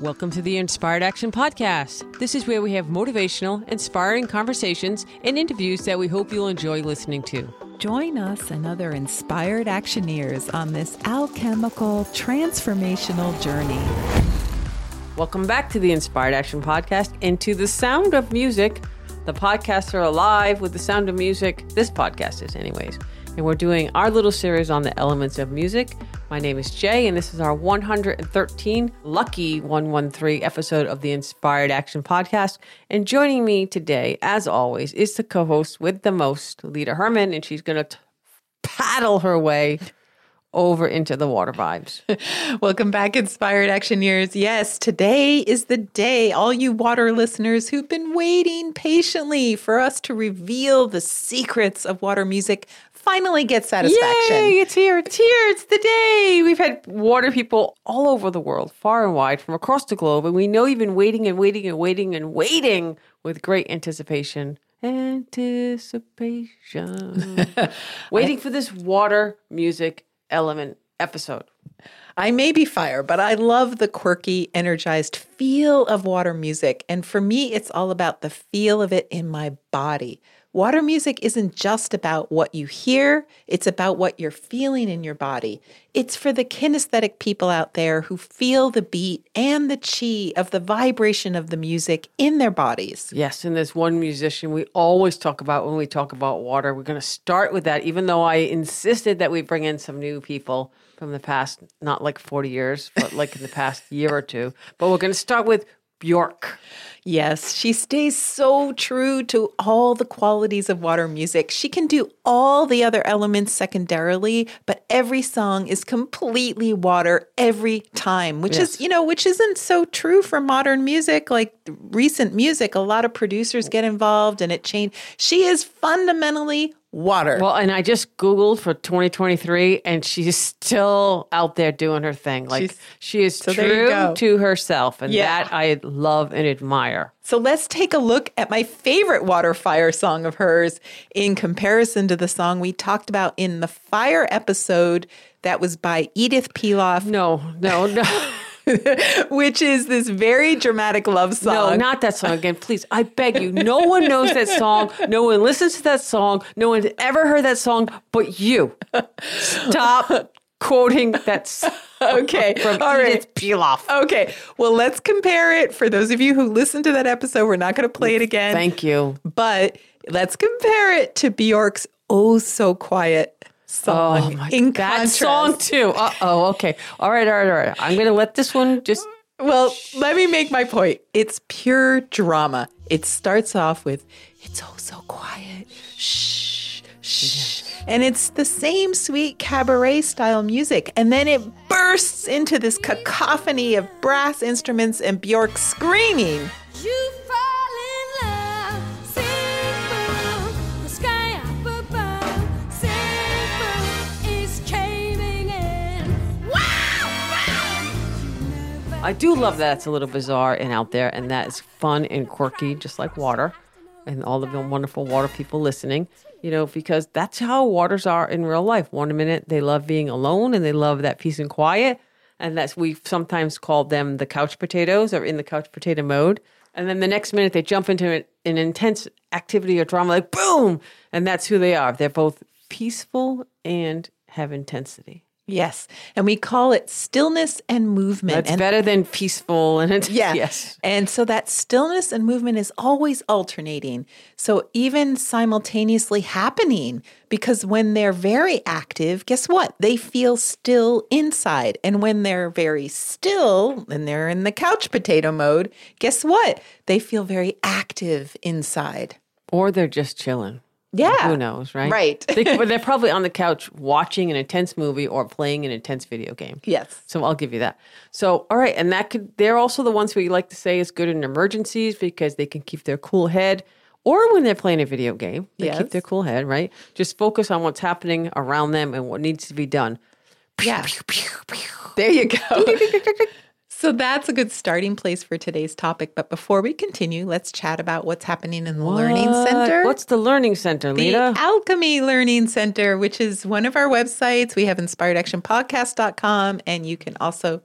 Welcome to the Inspired Action Podcast. This is where we have motivational, inspiring conversations and interviews that we hope you'll enjoy listening to. Join us and other inspired actioneers on this alchemical transformational journey. Welcome back to the Inspired Action Podcast and to the sound of music. The podcasts are alive with the sound of music. This podcast is, anyways. And we're doing our little series on the elements of music. My name is Jay, and this is our 113 lucky 113 episode of the Inspired Action Podcast. And joining me today, as always, is the co host with the most, Lita Herman, and she's going to paddle her way over into the water vibes. Welcome back, Inspired Actioneers. Yes, today is the day, all you water listeners who've been waiting patiently for us to reveal the secrets of water music finally get satisfaction. Yay, it's here, it's here, it's the day. We've had water people all over the world, far and wide, from across the globe, and we know you've been waiting and waiting and waiting and waiting with great anticipation. Anticipation. waiting for this water music element episode. I may be fire, but I love the quirky, energized feel of water music. And for me, it's all about the feel of it in my body. Water music isn't just about what you hear, it's about what you're feeling in your body. It's for the kinesthetic people out there who feel the beat and the chi of the vibration of the music in their bodies. Yes, and there's one musician we always talk about when we talk about water. We're going to start with that, even though I insisted that we bring in some new people from the past, not like 40 years, but like in the past year or two. But we're going to start with Bjork. Yes, she stays so true to all the qualities of water music. She can do all the other elements secondarily, but every song is completely water every time, which Yes. is, you know, which isn't so true for modern music. Like recent music, a lot of producers get involved and it changed. She is fundamentally water. Well, and I just Googled for 2023, and she's still out there doing her thing. Like She's- she is so true to herself, and Yeah. that I love and admire. So let's take a look at my favorite water fire song of hers in comparison to the song we talked about in the fire episode that was by Edith Piaf, No, no, no, which is this very dramatic love song. no, not that song again, please. I beg you. No one knows that song. No one listens to that song. No one's ever heard that song, but you. Stop quoting that's okay. from All right. Edith Piaf. Okay. Well, let's compare it. For those of you who listened to that episode, we're not going to play it again. Thank you. but let's compare it to Bjork's Oh So Quiet song. Oh my in that contrast. song too. Uh oh. Okay. All right. All right. All right. I'm gonna let this one just. Well, let me make my point. It's pure drama. It starts off with, it's oh so quiet. Shh, shh. And it's the same sweet cabaret style music. And then it bursts into this cacophony of brass instruments and Bjork screaming. You fall in love, sing blue, the sky up above, sing blue is caving in. Wow, wow. You never I do love that it's a little bizarre and out there, and that is fun and quirky, just like water, and all of the wonderful water people listening. You know, because that's how waters are in real life. One minute they love being alone and they love that peace and quiet, and that's we sometimes call them the couch potatoes or in the couch potato mode. And then the next minute they jump into an, an intense activity or drama, like boom, and that's who they are. They're both peaceful and have intensity. Yes. And we call it stillness and movement. That's and better than peaceful and int- Yeah. yes. And so that stillness and movement is always alternating. So even simultaneously happening because when they're very active, guess what? They feel still inside. And when they're very still and they're in the couch potato mode, guess what? They feel very active inside. Or they're just chilling. Yeah. Who knows, right? Right. they, but they're probably on the couch watching an intense movie or playing an intense video game. Yes. So I'll give you that. So, all right. And that could, they're also the ones who you like to say is good in emergencies because they can keep their cool head. Or when they're playing a video game, they Yes. keep their cool head, right? Just focus on what's happening around them and what needs to be done. Yeah. There you go. So that's a good starting place for today's topic. But before we continue, let's chat about what's happening in the Learning Center. What's the Learning Center, the Lita? Alchemy Learning Center, which is one of our websites. We have inspiredactionpodcast.com, and you can also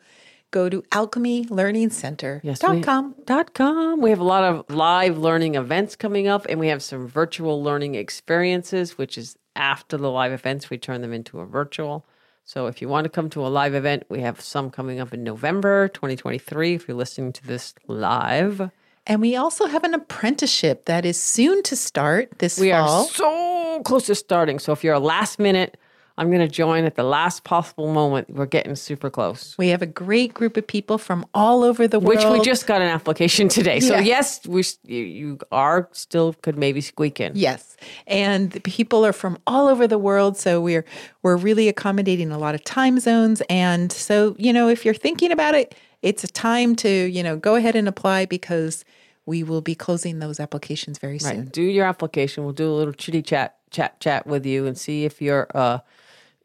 go to alchemylearningcenter.com. Yes, we- dot com. We have a lot of live learning events coming up, and we have some virtual learning experiences, which is after the live events, we turn them into a virtual. So if you want to come to a live event, we have some coming up in November 2023. If you're listening to this live, And we also have an apprenticeship that is soon to start this we fall. are so close to starting. So if you're a last minute, I'm going to join at the last possible moment. We're getting super close. we have a great group of people from all over the world. Which we just got an application today. So Yeah. yes, we you, you are still could maybe squeak in. Yes. And the people are from all over the world. So we're we're really accommodating a lot of time zones. And so, you know, if you're thinking about it, it's a time to, you know, go ahead and apply because we will be closing those applications very soon. Right. Do your application. We'll do a little chitty chat, chat, chat with you, and see if you're, uh,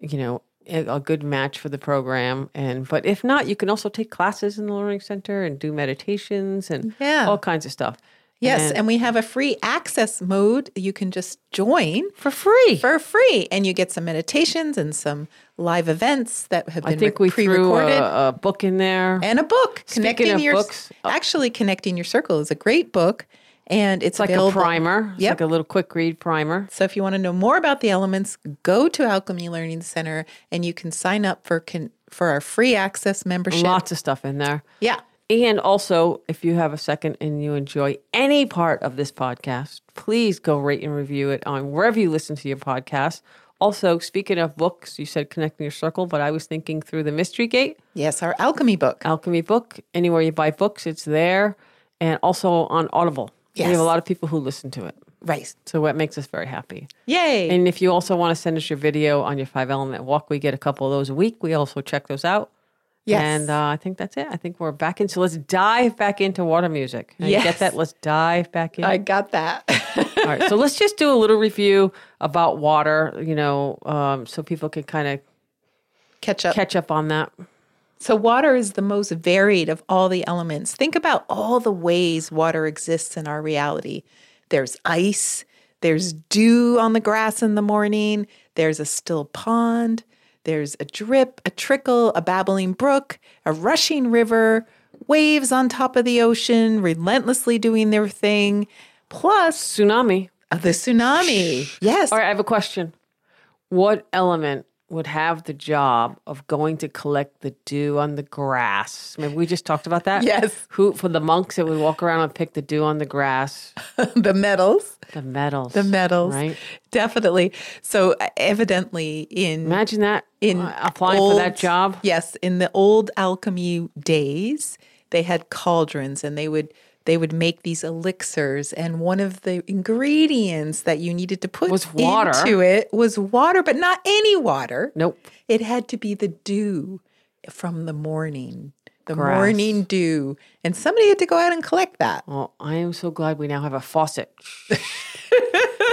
you know, a, good match for the program. And but if not, you can also take classes in the learning center and do meditations and Yeah. all kinds of stuff. Yes, And and we have a free access mode you can just join for free. for free, and you get some meditations and some live events that have been I think re- we threw pre-recorded. a, a book in there. and a book Speaking connecting your books, uh, actually connecting your circle is a great book, and it's It's like a primer. It's Yep. like a little quick read primer. So if you want to know more about the elements, go to Alchemy Learning Center, and you can sign up for con- for our free access membership. Lots of stuff in there. Yeah. And also, if you have a second and you enjoy any part of this podcast, please go rate and review it on wherever you listen to your podcast. Also, speaking of books, you said connecting your circle, but I was thinking through the Mystery Gate Yes, our alchemy book. Alchemy book. Anywhere you buy books, it's there, and also on Audible. We have a lot of people who listen to it, Right. so that makes us very happy. Yay. And if you also want to send us your video on your five element walk, we get a couple of those a week. We also check those out. Yes. And uh, I think that's it. I think we're back in. So let's dive back into water music. You Yes. get that? Let's dive back in. I got that. All right. So let's just do a little review about water, you know, um, so people can kind of Catch up. catch up on that. So, water is the most varied of all the elements. Think about all the ways water exists in our reality. There's ice, there's dew on the grass in the morning, there's a still pond, there's a drip, a trickle, a babbling brook, a rushing river, waves on top of the ocean relentlessly doing their thing, plus Tsunami. the tsunami. Yes. All right. I have a question. What element would have the job of going to collect the dew on the grass? Maybe we just talked about that. Yes. Who for the monks that would walk around and pick the dew on the grass? the metals. The metals. The metals. Right. Definitely. So, uh, evidently, in Imagine that in uh, applying for that job. Yes, in the old alchemy days, they had cauldrons and they would they would make these elixirs and one of the ingredients that you needed to put Was water. into it was water, but not any water. Nope. It had to be the dew from the morning. The Grass. morning dew. And somebody had to go out and collect that. Well, I am so glad we now have a faucet.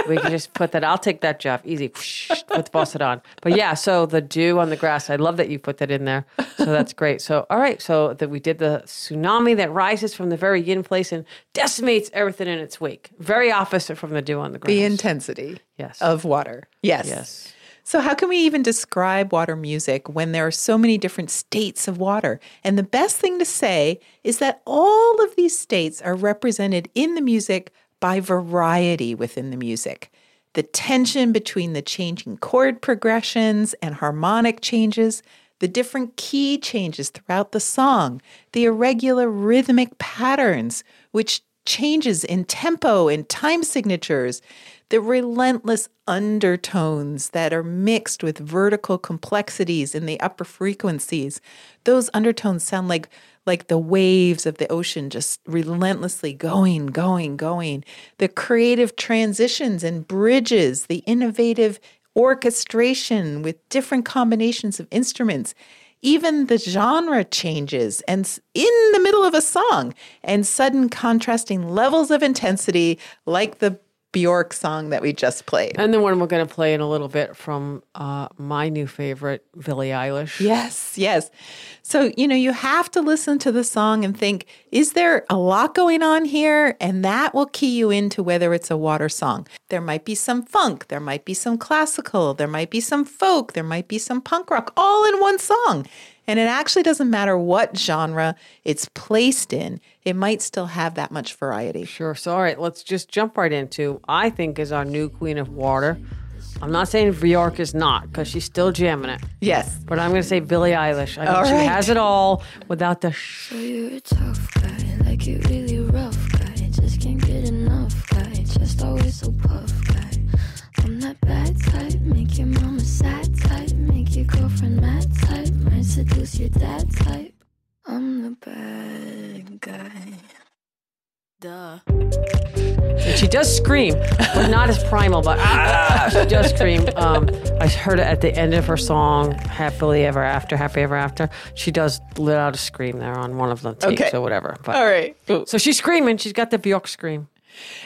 we can just put that. I'll take that job. Easy. Put the faucet on. But yeah, so the dew on the grass. I love that you put that in there. So that's great. So all right. So that we did the tsunami that rises from the very yin place and decimates everything in its wake. Very opposite from the dew on the grass. The intensity Yes. of water. Yes. yes. So, how can we even describe water music when there are so many different states of water? And the best thing to say is that all of these states are represented in the music by variety within the music. The tension between the changing chord progressions and harmonic changes, the different key changes throughout the song, the irregular rhythmic patterns, which changes in tempo and time signatures, the relentless undertones that are mixed with vertical complexities in the upper frequencies. Those undertones sound like like the waves of the ocean just relentlessly going, going, going. The creative transitions and bridges, the innovative orchestration with different combinations of instruments even the genre changes and in the middle of a song and sudden contrasting levels of intensity like the Bjork song that we just played. And the one we're going to play in a little bit from uh, my new favorite, Billie Eilish. Yes, yes. So, you know, you have to listen to the song and think, is there a lot going on here? And that will key you into whether it's a water song. There might be some funk, there might be some classical, there might be some folk, there might be some punk rock, all in one song. And it actually doesn't matter what genre it's placed in, it might still have that much variety. Sure. So, all right, let's just jump right into I think is our new queen of water. I'm not saying Bjork is not because she's still jamming it, Yes. but I'm going to say Billie Eilish. I All she right. has it all without the. Sh- So you're a tough guy, like you really rough guy. Just can't get enough guy, just always so puff guy. I'm that bad type, make your mama sad type, make your girlfriend mad type, might seduce your dad type. I'm the bad guy. Duh. and she does scream, but not as primal, but ah, she does scream. Um, I heard it at the end of her song, Happily Ever After, Happy Ever After. She does let out a scream there on one of the tapes Okay. or whatever. But, All right. So she's screaming. She's got the Bjork scream.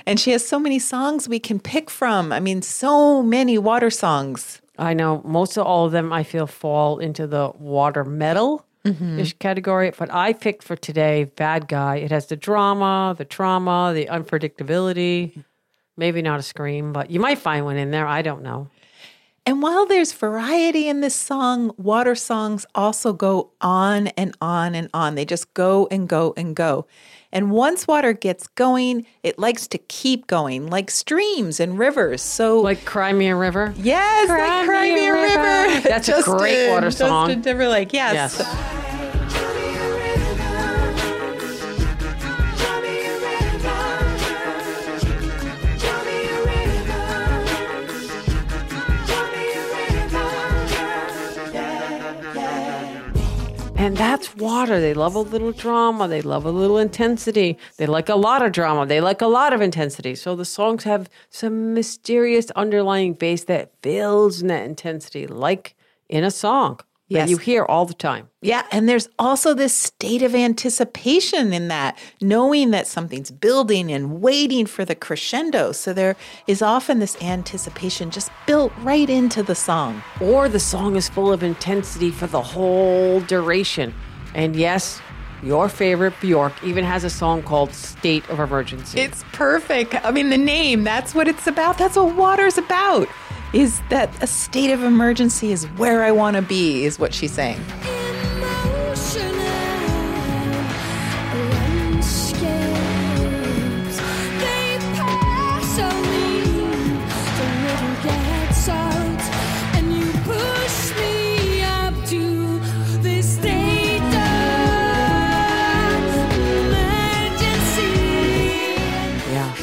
And she has so many songs we can pick from. I mean, so many water songs. I know most of all of them I feel fall into the water metal Mm-hmm. ish category, but I picked for today Bad Guy. It has the drama, the trauma, the unpredictability. Maybe not a scream, but you might find one in there. I don't know. And while there's variety in this song, water songs also go on and on and on. They just go and go and go. And once water gets going, it likes to keep going, like streams and rivers. So, Like Cry Me a River. yes, Cry like Me Cry a Me River. River. That's a great water song. Justin Timberlake, yes. Yes. And that's water. They love a little drama. They love a little intensity. They like a lot of drama. They like a lot of intensity. So the songs have some mysterious underlying bass that builds in that intensity, like in a song Yes. that you hear all the time. Yeah, and there's also this state of anticipation in that, knowing that something's building and waiting for the crescendo. So there is often this anticipation just built right into the song. Or the song is full of intensity for the whole duration. And yes, your favorite Bjork even has a song called State of Emergency. It's perfect. I mean, the name, that's what it's about. That's what water's about. Is that a state of emergency is where I want to be, is what she's saying.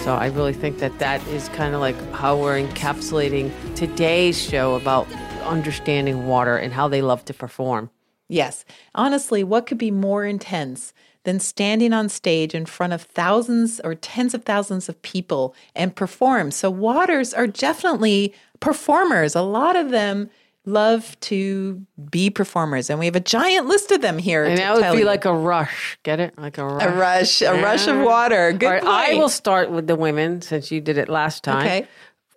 So I really think that that is kind of like how we're encapsulating today's show about understanding water and how they love to perform. Yes. Honestly, what could be more intense than standing on stage in front of thousands or tens of thousands of people and perform? So, waters are definitely performers. A lot of them love to be performers, and we have a giant list of them here. And that would be you. like a rush. Get it? Like a rush. a rush, a rush of water. Good right, I will start with the women since you did it last time. Okay.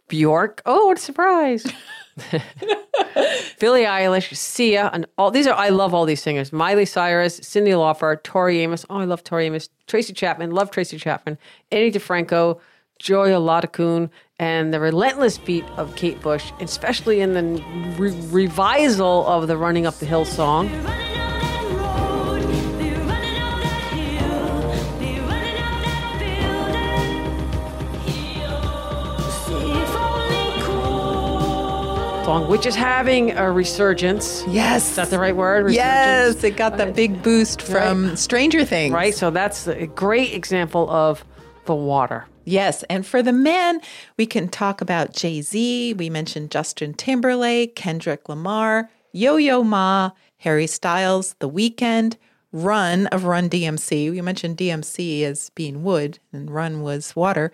Bjork. Oh, what a surprise. Billie Eilish, Sia, and all these are I love all these singers. Miley Cyrus, Cyndi Lauper, Tori Amos. Oh, I love Tori Amos. Tracy Chapman, love Tracy Chapman. Eddie DeFranco, Joy Oladokun, and the relentless beat of Kate Bush, especially in the re- revisal of the Running Up the Hill song. Running on that road, they're running on that hill, they're running on that building. If only cool. Song, which is having a resurgence. yes. Is that the right word? Resurgence? Yes, it got that big boost from Stranger Things. Right? So that's a great example of the water. Yes, and for the men, we can talk about Jay Z. We mentioned Justin Timberlake, Kendrick Lamar, Yo Yo Ma, Harry Styles, The Weeknd, Run of Run DMC. We mentioned DMC as being wood, and Run was water.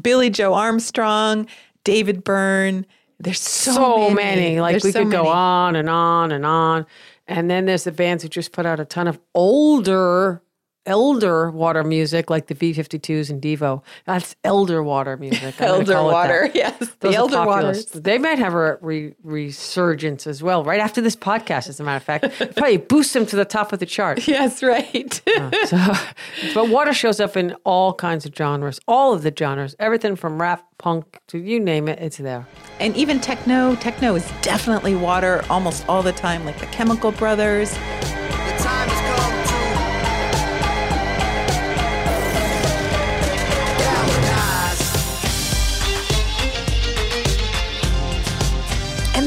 Billy Joe Armstrong, David Byrne. There's so, So, many. Like There's we so could go on and on and on. And then there's the bands who just put out a ton of older, elder water music, like the B52s and Devo. That's elder water music. Elder call it that. water, yes, the Those are elder waters. They might have a re- resurgence as well, right after this podcast, as a matter of fact. Probably boost them to the top of the chart. Yes, right. So, but water shows up in all kinds of genres, all of the genres, everything from rap, punk to you name it, it's there. and even techno. Techno is definitely water almost all the time, like the Chemical Brothers.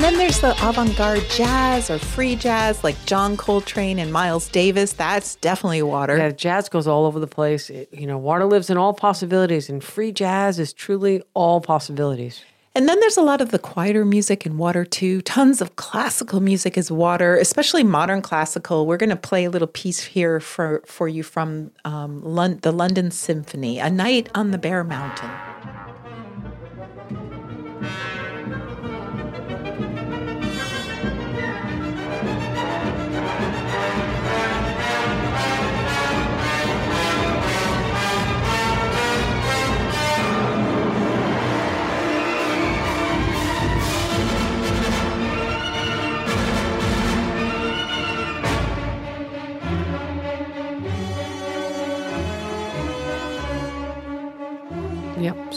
There's the avant garde jazz or free jazz like John Coltrane and Miles Davis. That's definitely water. Yeah, jazz goes all over the place. It- you know, water lives in all possibilities, and free jazz is truly all possibilities. And then there's a lot of the quieter music in water too. Tons of classical music is water, especially modern classical. We're going to play a little piece here for, for you from um, Lon- the London Symphony, A Night on the Bare Mountain.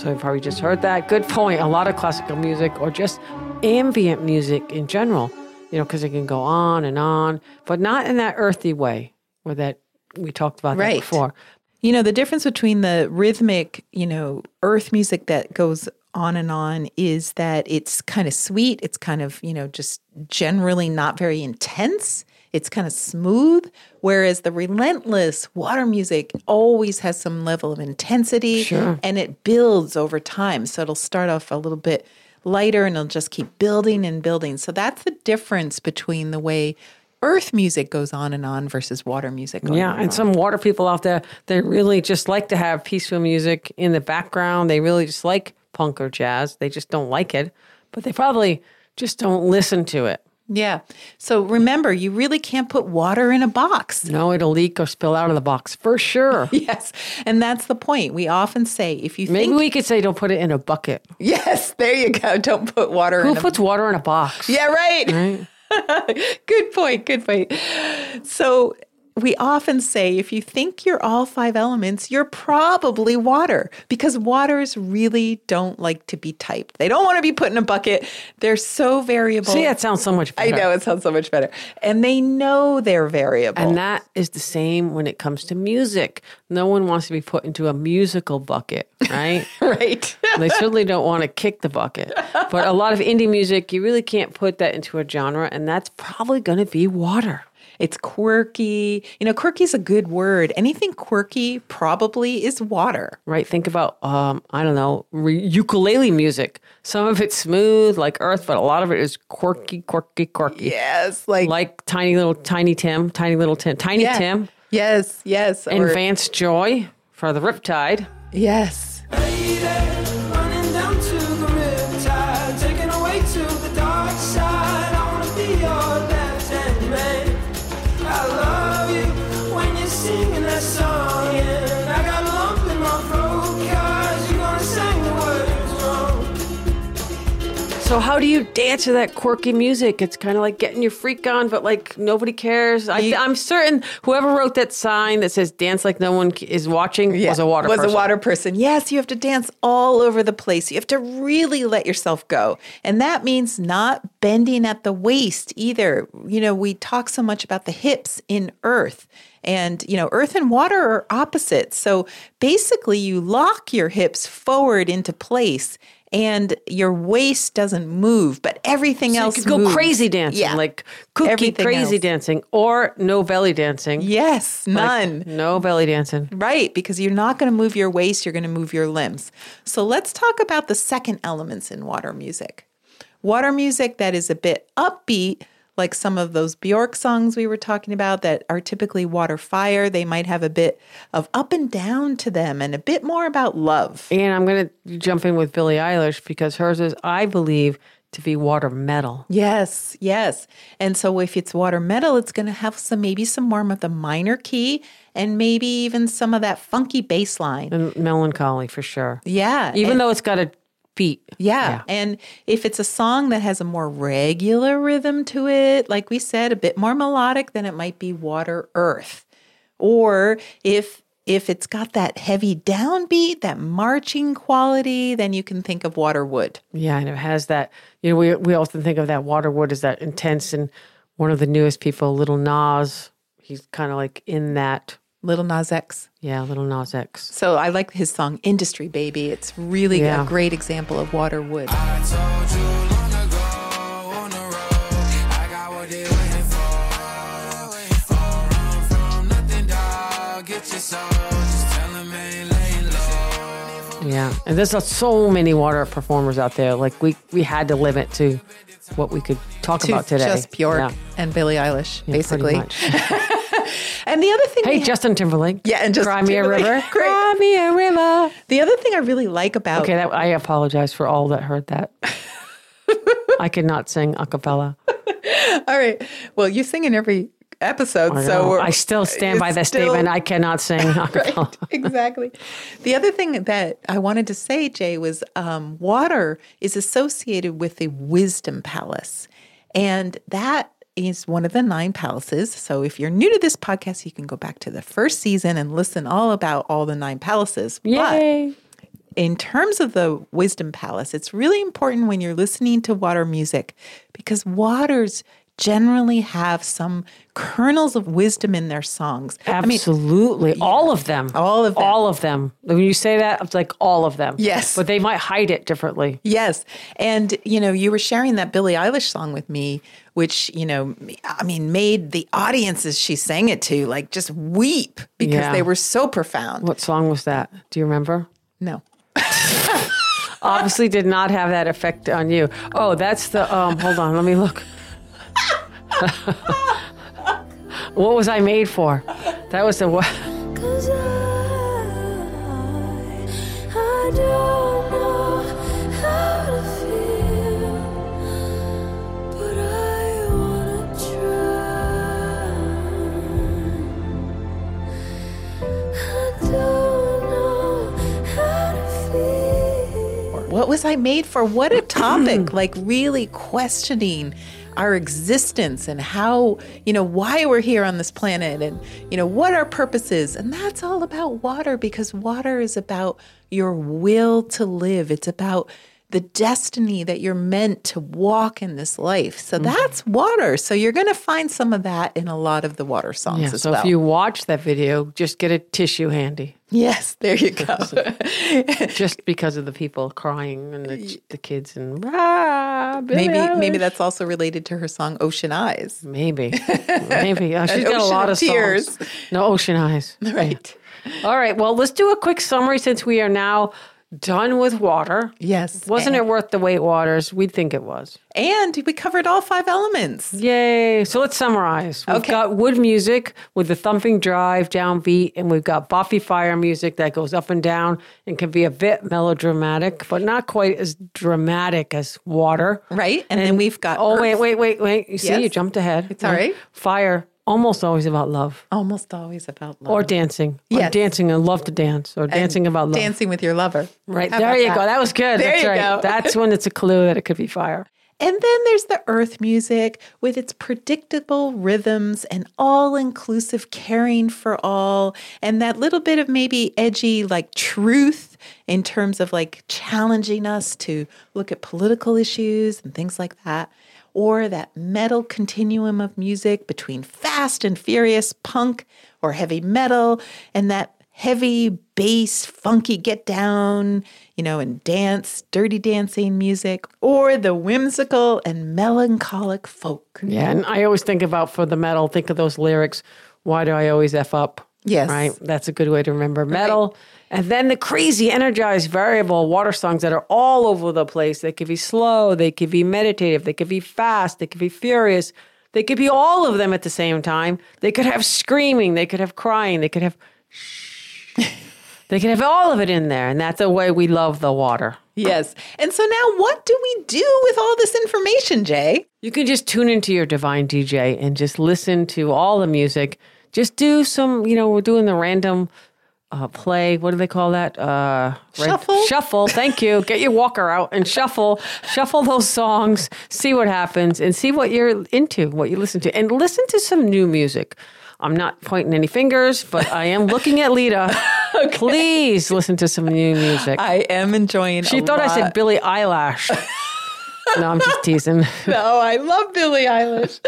So you've probably just heard that. Good point. A lot of classical music or just ambient music in general, you know, because it can go on and on, but not in that earthy way where that we talked about that before. You know, the difference between the rhythmic, you know, earth music that goes on and on is that it's kind of sweet. It's kind of, you know, just generally not very intense. It's kind of smooth. Whereas the relentless water music always has some level of intensity Sure. and it builds over time. So it'll start off a little bit lighter and it'll just keep building and building. So that's the difference between the way earth music goes on and on versus water music. going Yeah, on and some water people out there, they really just like to have peaceful music in the background. They really just like punk or jazz. They just don't like it, but they probably just don't listen to it. Yeah. So remember, you really can't put water in a box. No, it'll leak or spill out of the box for sure. Yes. And that's the point. We often say if you Maybe think we could say don't put it in a bucket. Yes, there you go. Don't put water Who in a puts water in a box? Yeah, right. Right? good point. Good point. So we often say if you think you're all five elements, you're probably water because waters really don't like to be typed. They don't want to be put in a bucket. They're so variable. See, that sounds so much I know it sounds so much better. And they know they're variable. And that is the same when it comes to music. No one wants to be put into a musical bucket, right? right. they certainly don't want to kick the bucket. But a lot of indie music, you really can't put that into a genre, and that's probably going to be water. It's quirky. You know, quirky is a good word. Anything quirky probably is water. Right? Think about, um, I don't know, re- ukulele music. Some of it's smooth like earth, but a lot of it is quirky, quirky, quirky. Yes, like, Like tiny little, tiny Tim, tiny little Tim, tiny yeah. Tim, Yes, yes. or- Advanced Joy for the Riptide. yes. Lady, So how do you dance to that quirky music? It's kind of like getting your freak on, but like nobody cares. I, I'm certain whoever wrote that sign that says "dance like no one is watching" was a water was person. a water person. Yes, you have to dance all over the place. You have to really let yourself go. And that means not bending at the waist either. You know, we talk so much about the hips in earth. And, you know, earth and water are opposites. So basically, you lock your hips forward into place and your waist doesn't move, but everything So you else could go moves. crazy dancing, Yeah. like cookie Everything crazy else. dancing, or no belly dancing. Yes, Like, none. no belly dancing. Right, because you're not going to move your waist, you're going to move your limbs. So let's talk about the second elements in water music. Water music that is a bit upbeat, like some of those Bjork songs we were talking about that are typically water fire. They might have a bit of up and down to them and a bit more about love. And I'm going to jump in with Billie Eilish because hers is, I believe, to be water metal. Yes, yes. And so if it's water metal, it's going to have some maybe some more of the minor key and maybe even some of that funky bass line. And melancholy for sure. Yeah. Even and- though it's got a beat. Yeah. And if it's a song that has a more regular rhythm to it, like we said, a bit more melodic, then it might be water earth. Or if if it's got that heavy downbeat, that marching quality, then you can think of water wood. Yeah, and it has that. You know, we we often think of that Waterwood as that intense, and one of the newest people, Little Nas, he's kind of like in that. Little Nas X. Yeah, Little Nas X. So I like his song Industry Baby. It's really yeah. a great example of water wood. Yeah, and there's so many water performers out there. Like we we had to limit to what we could talk to about today. Just Bjork yeah. and Billie Eilish, yeah, basically. And the other thing, Hey, Justin Timberlake. Yeah, and Justin Cry me a river. Cry me a river. the other thing I really like about Okay, that, I apologize for all that heard that. I could not sing a cappella. All right. Well, you sing in every episode, I, so we're- I still stand by that still- statement. I cannot sing a right, cappella. exactly. The other thing that I wanted to say, Jay, was um, water is associated with the wisdom palace, and that is one of the nine palaces. So if you're new to this podcast, you can go back to the first season and listen all about all the nine palaces. But in terms of the wisdom palace, it's really important when you're listening to water music because waters generally have some kernels of wisdom in their songs. I mean, Absolutely. all of them. All of them. All of them. When you say that, it's like all of them. Yes. But they might hide it differently. Yes. And, you know, you were sharing that Billie Eilish song with me, which, you know, I mean, made the audiences she sang it to like just weep because Yeah. they were so profound. What song was that? Do you remember? No. Obviously did not have that effect on you. Oh, that's the um hold on, let me look. what was I made for? That was the what Cause I, I don't know how to feel, but I wanna try. I don't know how to feel. What was I made for? What a topic. like, really questioning our existence and how, you know, why we're here on this planet and, you know, what our purpose is. And that's all about water because water is about your will to live, it's about the destiny that you're meant to walk in this life. So that's water. So you're going to find some of that in a lot of the water songs yeah, as so well. if you watch that video, just get a tissue handy. yes, there you go. Just because of the people crying and the, the kids and ah, maybe maybe that's also related to her song Ocean Eyes. maybe maybe Oh, she's got a lot of of tears. songs. No ocean eyes. Right. All right. Well, let's do a quick summary since we are now done with water. Yes. Wasn't and, it worth the wait, Waters? We'd think it was. And we covered all five elements. Yay. So let's summarize. We've Okay. got wood music with the thumping drive, downbeat, and we've got Buffy fire music that goes up and down and can be a bit melodramatic, but not quite as dramatic as water. Right? And, then we've got Oh, Earth. wait, wait, wait, wait. You see, Yes. you jumped ahead. It's all right. Fire, almost always about love almost always about love. or dancing. Or dancing. I love to dance or dancing about love. Dancing with your lover. Right. How there you that? go. That was good. There That's you right. go. That's when it's a clue that it could be fire. And then there's the earth music with its predictable rhythms and all inclusive caring for all, and that little bit of maybe edgy like truth in terms of like challenging us to look at political issues and things like that. Or that metal continuum of music between fast and furious punk or heavy metal, and that heavy bass, funky get down, you know, and dance, dirty dancing music, or the whimsical and melancholic folk. Yeah. And I always think about for the metal, think of those lyrics. Why do I always F up? Yes. Right. That's a good way to remember metal. And then the crazy, energized, variable water songs that are all over the place. They could be slow, they could be meditative, they could be fast, they could be furious. They could be all of them at the same time. They could have screaming, they could have crying, they could have they could have all of it in there. And that's the way we love the water. Yes. And so now what do we do with all this information, Jay? You can just tune into your divine DJ and just listen to all the music. Just do some, you know, we're doing the random uh, play. What do they call that? Uh, Shuffle. Shuffle. Thank you. Get your walker out and shuffle. Shuffle those songs. See what happens and see what you're into, what you listen to, and listen to some new music. I'm not pointing any fingers, but I am looking at Lita. Please listen to some new music. I am enjoying she thought I said lot- Billie Eyelash. no, I'm just teasing. no, I love Billie Eilish.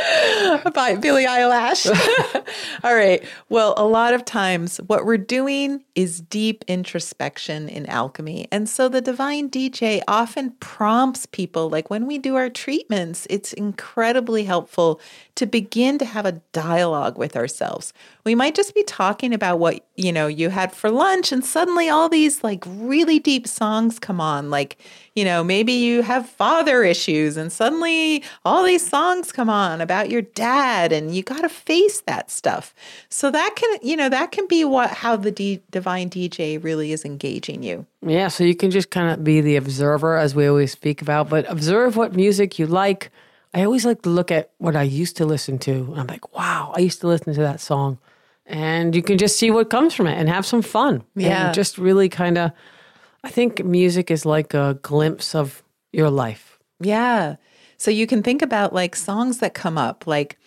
By Billie Eyelash. All right. Well, a lot of times what we're doing is deep introspection in alchemy. And so the divine DJ often prompts people, like when we do our treatments, it's incredibly helpful to begin to have a dialogue with ourselves. We might just be talking about what, you know, you had for lunch and suddenly all these like really deep songs come on, like you know, maybe you have father issues and suddenly all these songs come on about your dad and you got to face that stuff. So that can, you know, that can be what how the D, divine DJ really is engaging you. Yeah, so you can just kind of be the observer, as we always speak about, but observe what music you like. I always like to look at what I used to listen to. And I'm like, wow, I used to listen to that song. And you can just see what comes from it and have some fun. Yeah. And just really kind of, I think music is like a glimpse of your life. Yeah. So you can think about like songs that come up, like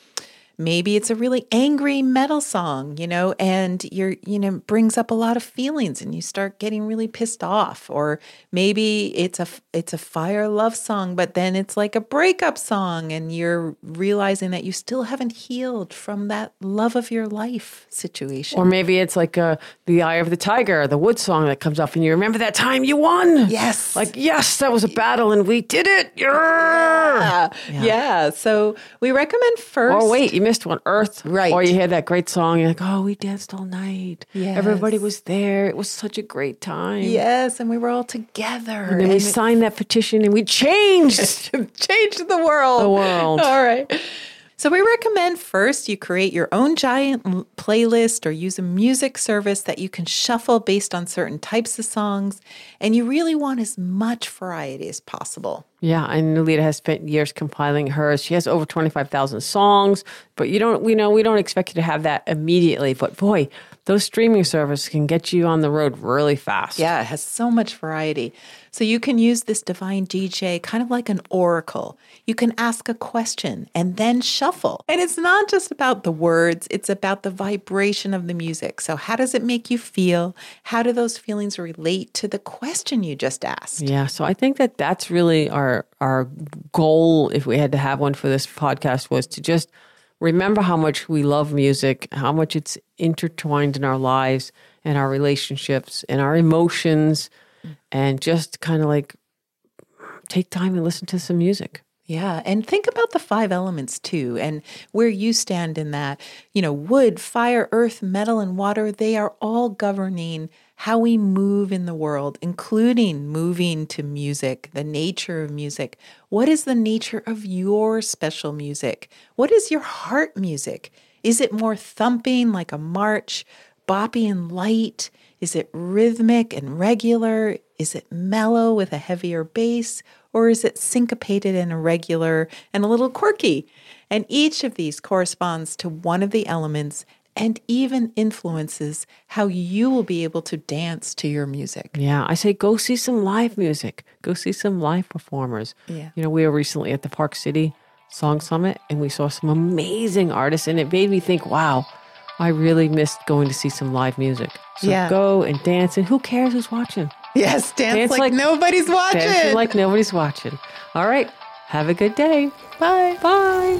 maybe it's a really angry metal song, you know, and you're, you know, brings up a lot of feelings and you start getting really pissed off. Or maybe it's a it's a fire love song, but then it's like a breakup song and you're realizing that you still haven't healed from that love of your life situation. Or maybe it's like uh, the Eye of the Tiger, the Wood song that comes up, and you remember that time you won. Yes. Like, yes, that was a battle and we did it. Yeah. yeah. yeah. So we recommend first Oh, wait, you missed one. Earth. Right. Or you hear that great song, you're like, oh, we danced all night. Yes. Everybody was there. It was such a great time. Yes, and we were all together. And then we and signed that petition and we changed. changed the world. The world. All right. So we recommend first you create your own giant playlist or use a music service that you can shuffle based on certain types of songs. And you really want as much variety as possible. Yeah, I know Lita has spent years compiling hers. She has over twenty five thousand songs, but you don't. We know we don't expect you to have that immediately. But boy, those streaming services can get you on the road really fast. Yeah, it has so much variety. So you can use this divine DJ kind of like an oracle. You can ask a question and then shuffle. And it's not just about the words, it's about the vibration of the music. So, how does it make you feel? How do those feelings relate to the question you just asked? Yeah, so I think that that's really our our goal. If we had to have one for this podcast, was to just remember how much we love music, how much it's intertwined in our lives and our relationships and our emotions, and just kind of like take time and listen to some music. Yeah, and think about the five elements too, and where you stand in that. You know, wood, fire, earth, metal, and water, they are all governing how we move in the world, including moving to music, the nature of music. What is the nature of your special music? What is your heart music? Is it more thumping like a march, boppy and light? Is it rhythmic and regular? Is it mellow with a heavier bass? Or is it syncopated and irregular and a little quirky? And each of these corresponds to one of the elements and even influences how you will be able to dance to your music. Yeah, I say go see some live music. Go see some live performers. Yeah. You know, we were recently at the Park City Song Summit and we saw some amazing artists and it made me think, wow, I really missed going to see some live music. So Yeah. go and dance and who cares who's watching? Yes, dance, Dance like, like- nobody's watching. Dancing like nobody's watching. All right. Have a good day. Bye. Bye.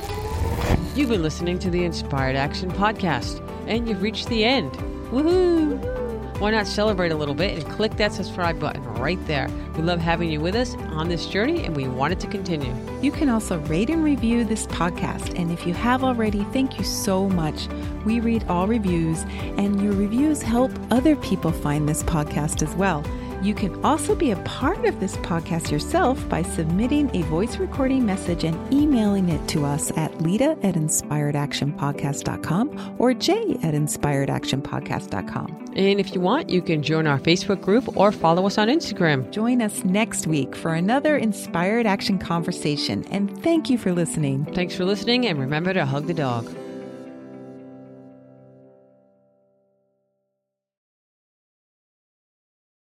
You've been listening to the Inspired Action Podcast, and you've reached the end. Woohoo! Why not celebrate a little bit and click that subscribe button right there? We love having you with us on this journey, and we want it to continue. You can also rate and review this podcast. And if you have already, thank you so much. We read all reviews, and your reviews help other people find this podcast as well. You can also be a part of this podcast yourself by submitting a voice recording message and emailing it to us at Lita at inspiredactionpodcast.com or Jay at inspiredactionpodcast.com. And if you want, you can join our Facebook group or follow us on Instagram. Join us next week for another inspired action conversation. And thank you for listening. Thanks for listening, and remember to hug the dog.